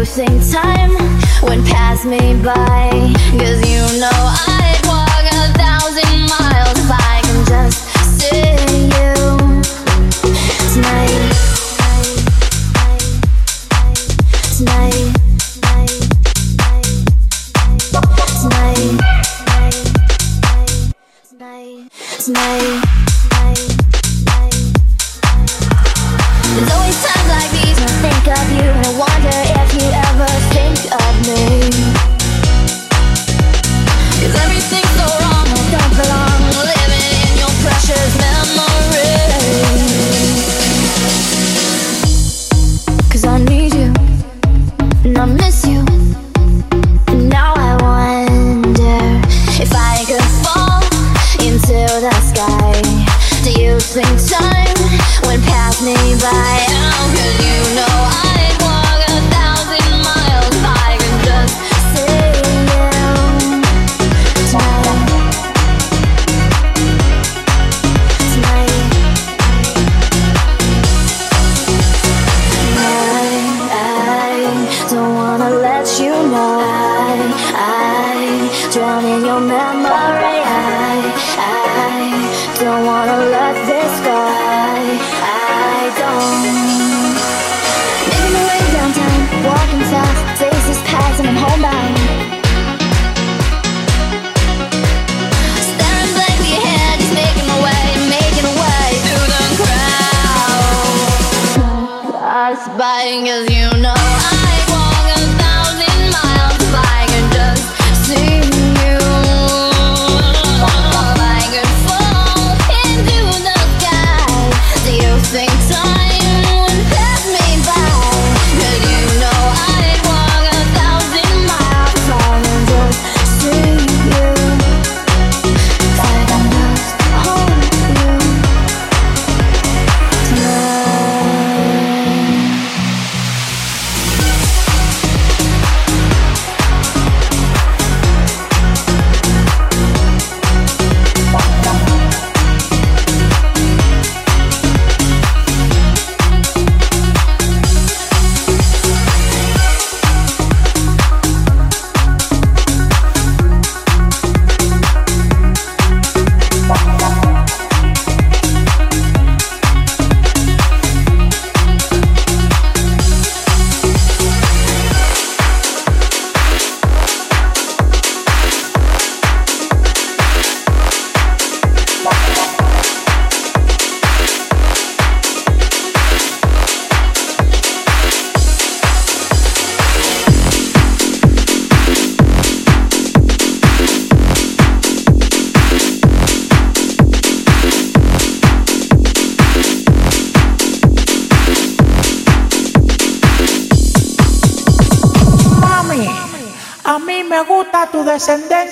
losing time when pass me by. Cause you know I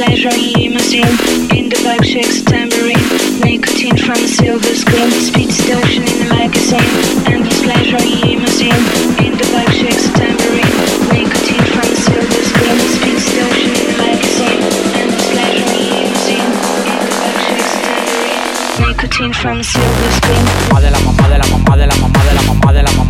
pleasure limousine. In the black shakes tambourine. Nicotine from a silver screen. Speed station in the magazine. And the pleasure limousine. In the black shakes tambourine. Nicotine from a silver screen. Speed station in the magazine. And the pleasure limousine. In the black shakes tambourine. Nicotine from a silver screen. Mamá de la mamá de la mamá de la mamá de la mamá de la mamá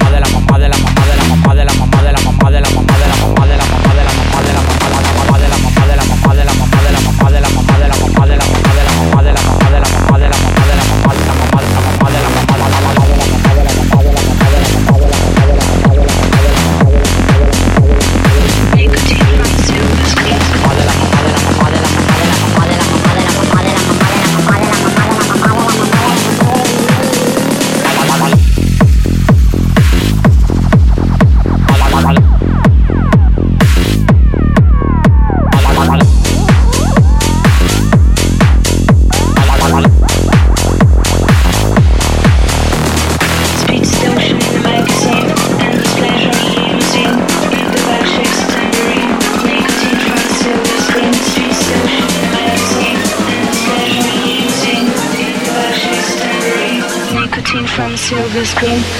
King.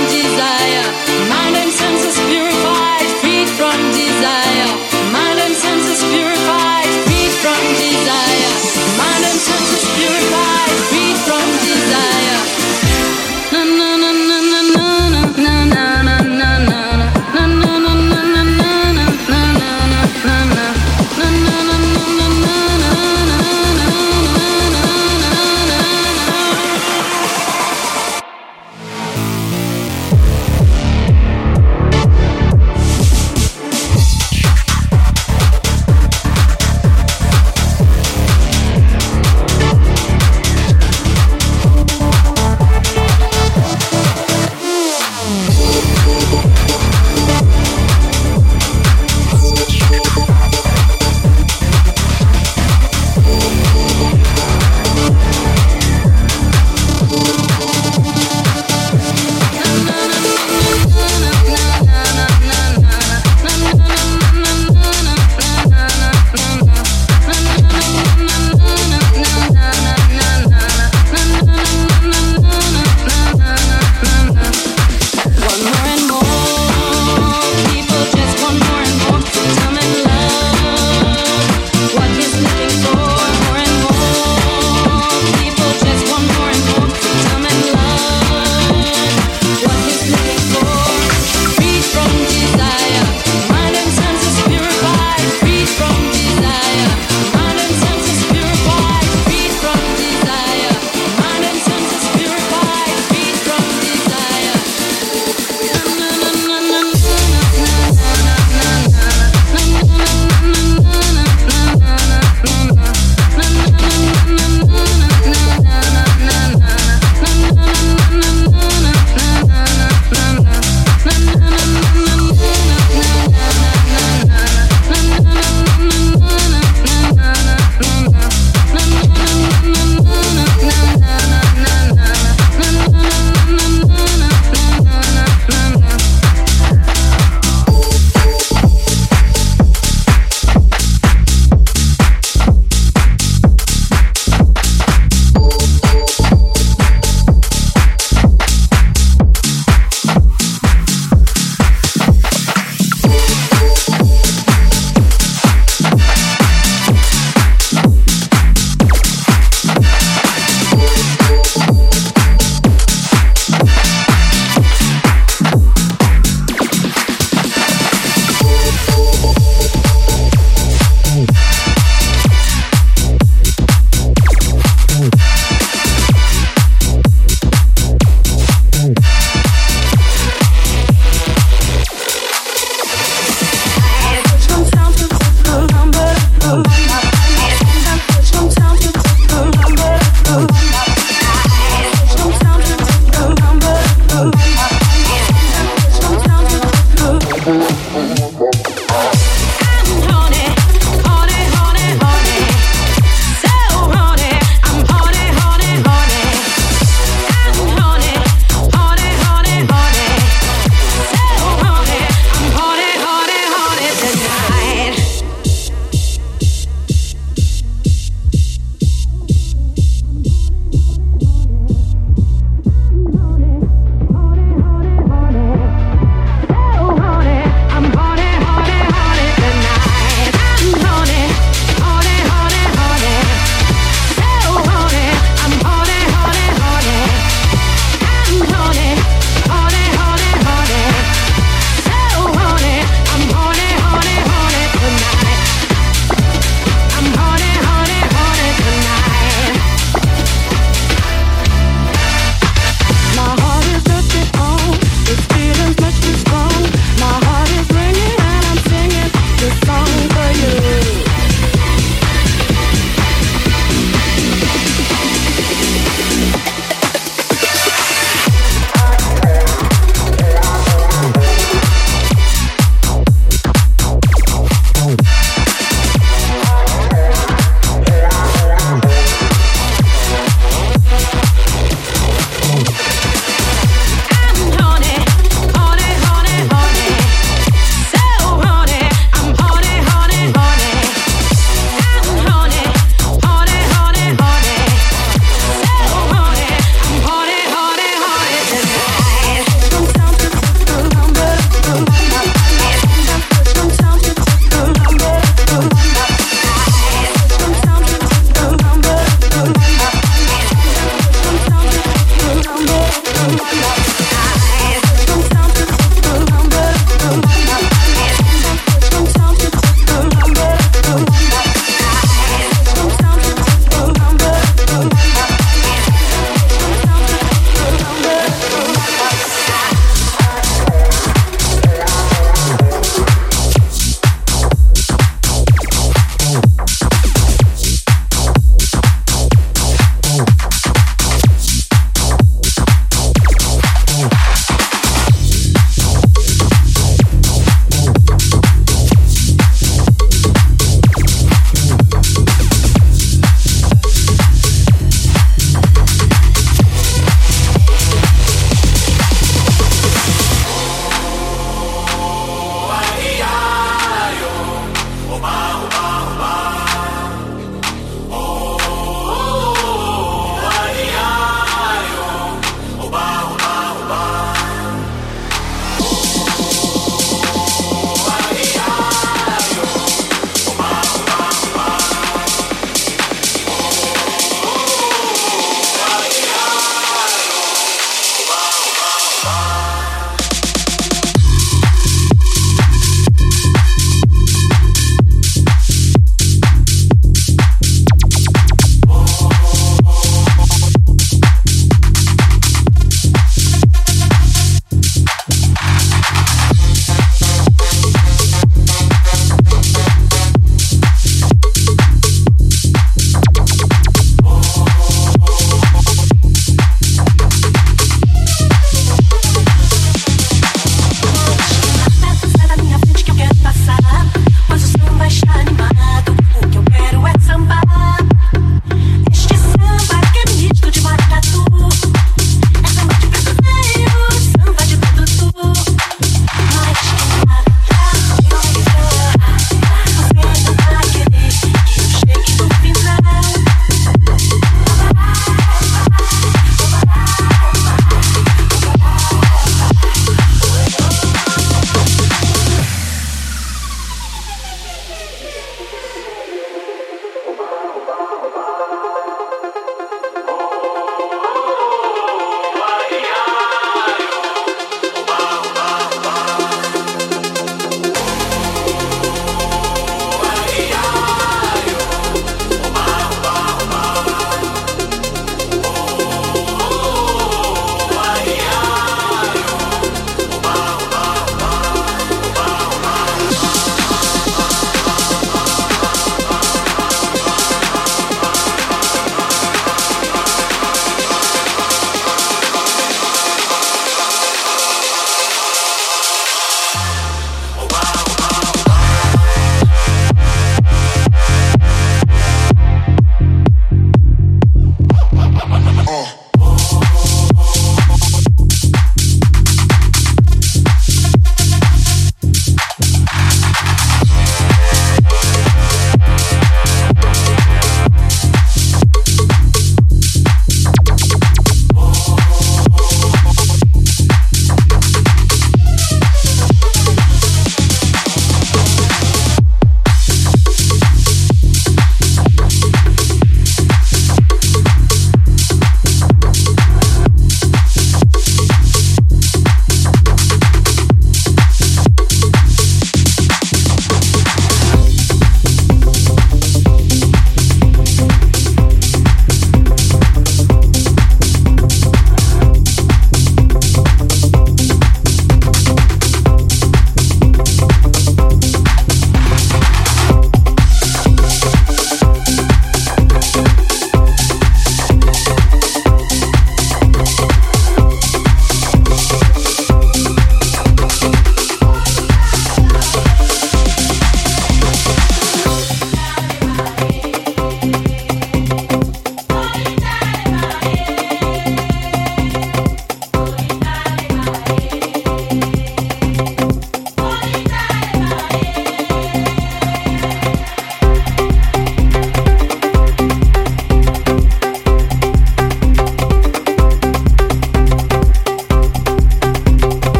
desire,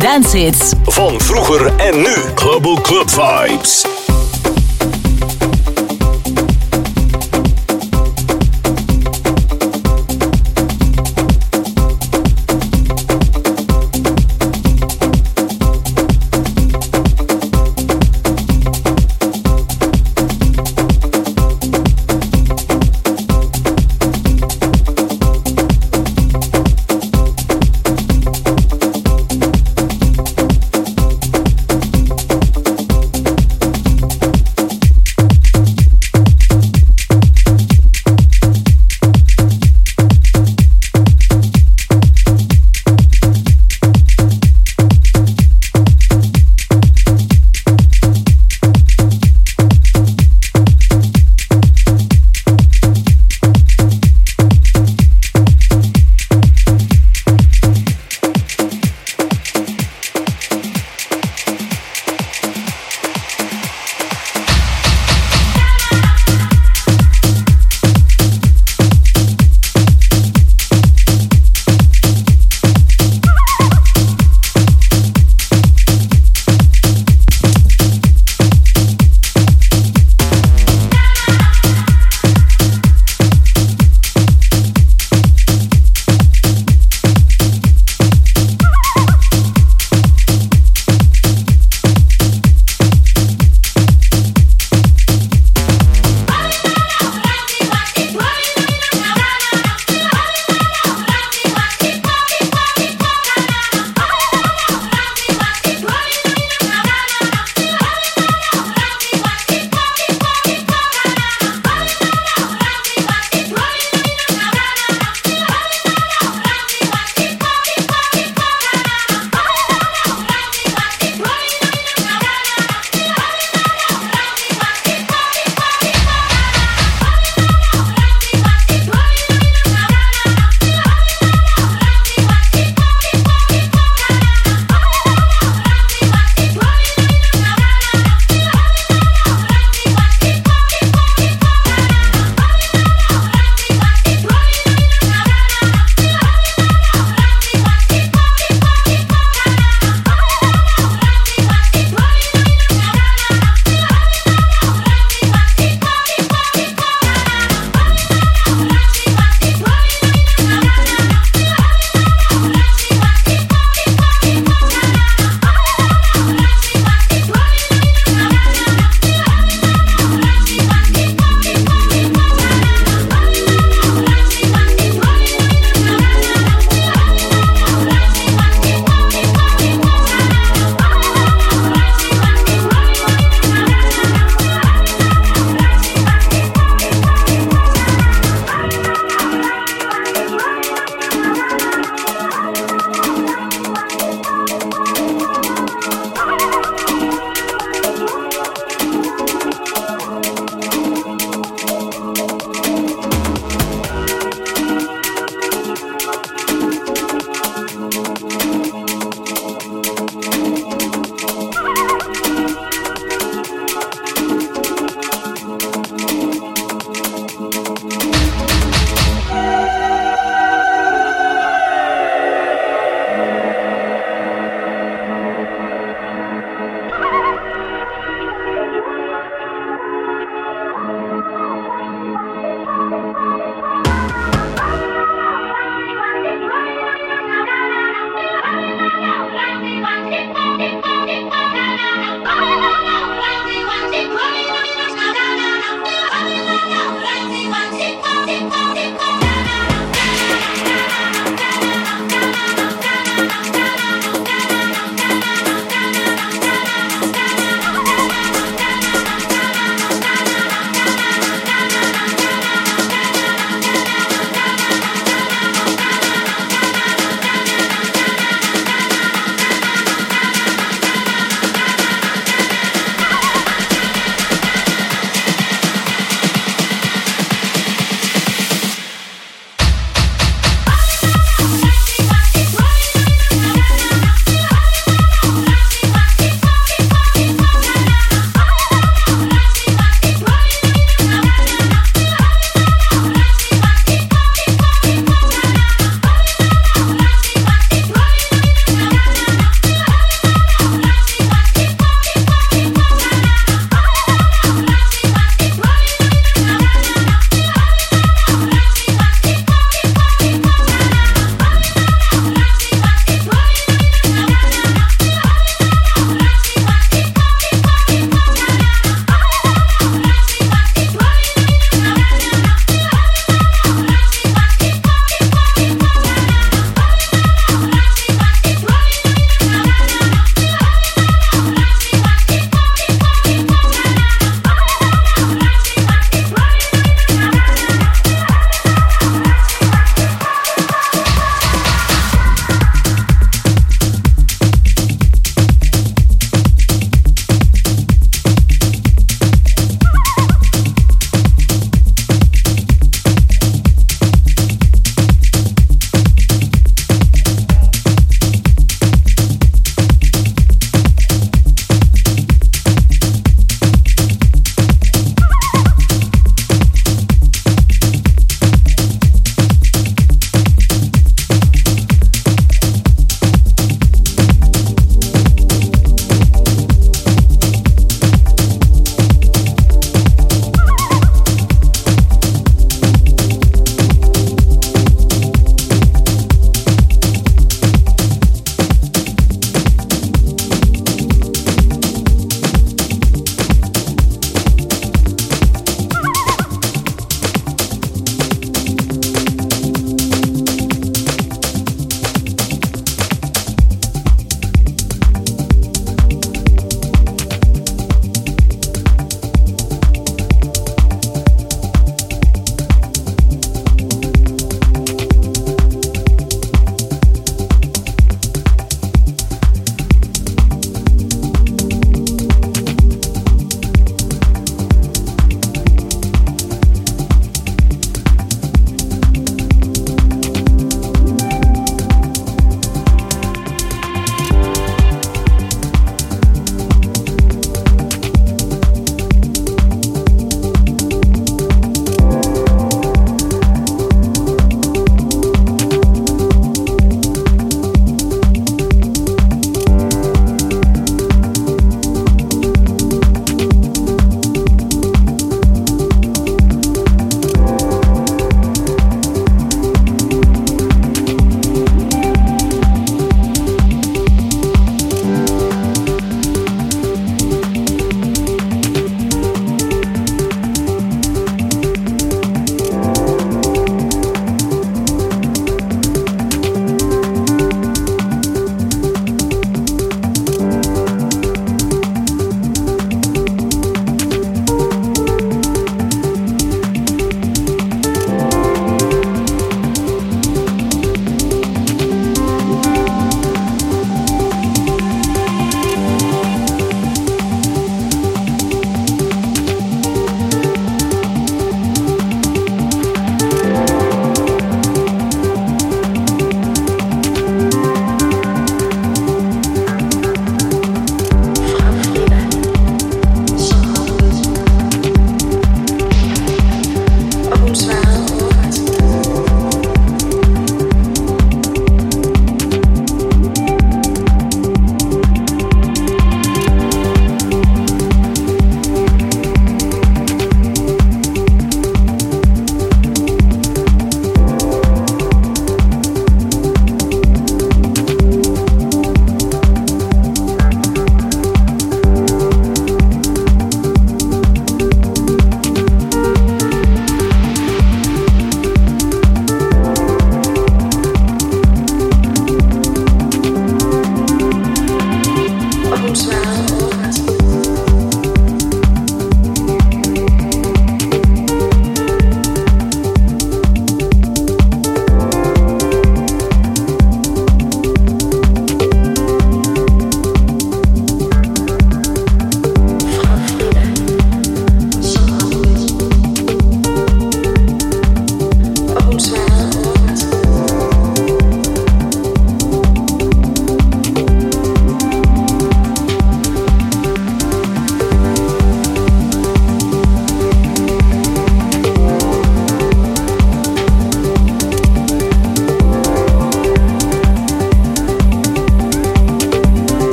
dance hits. Van vroeger en nu. Global Club Vibes.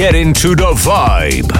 Get into the vibe.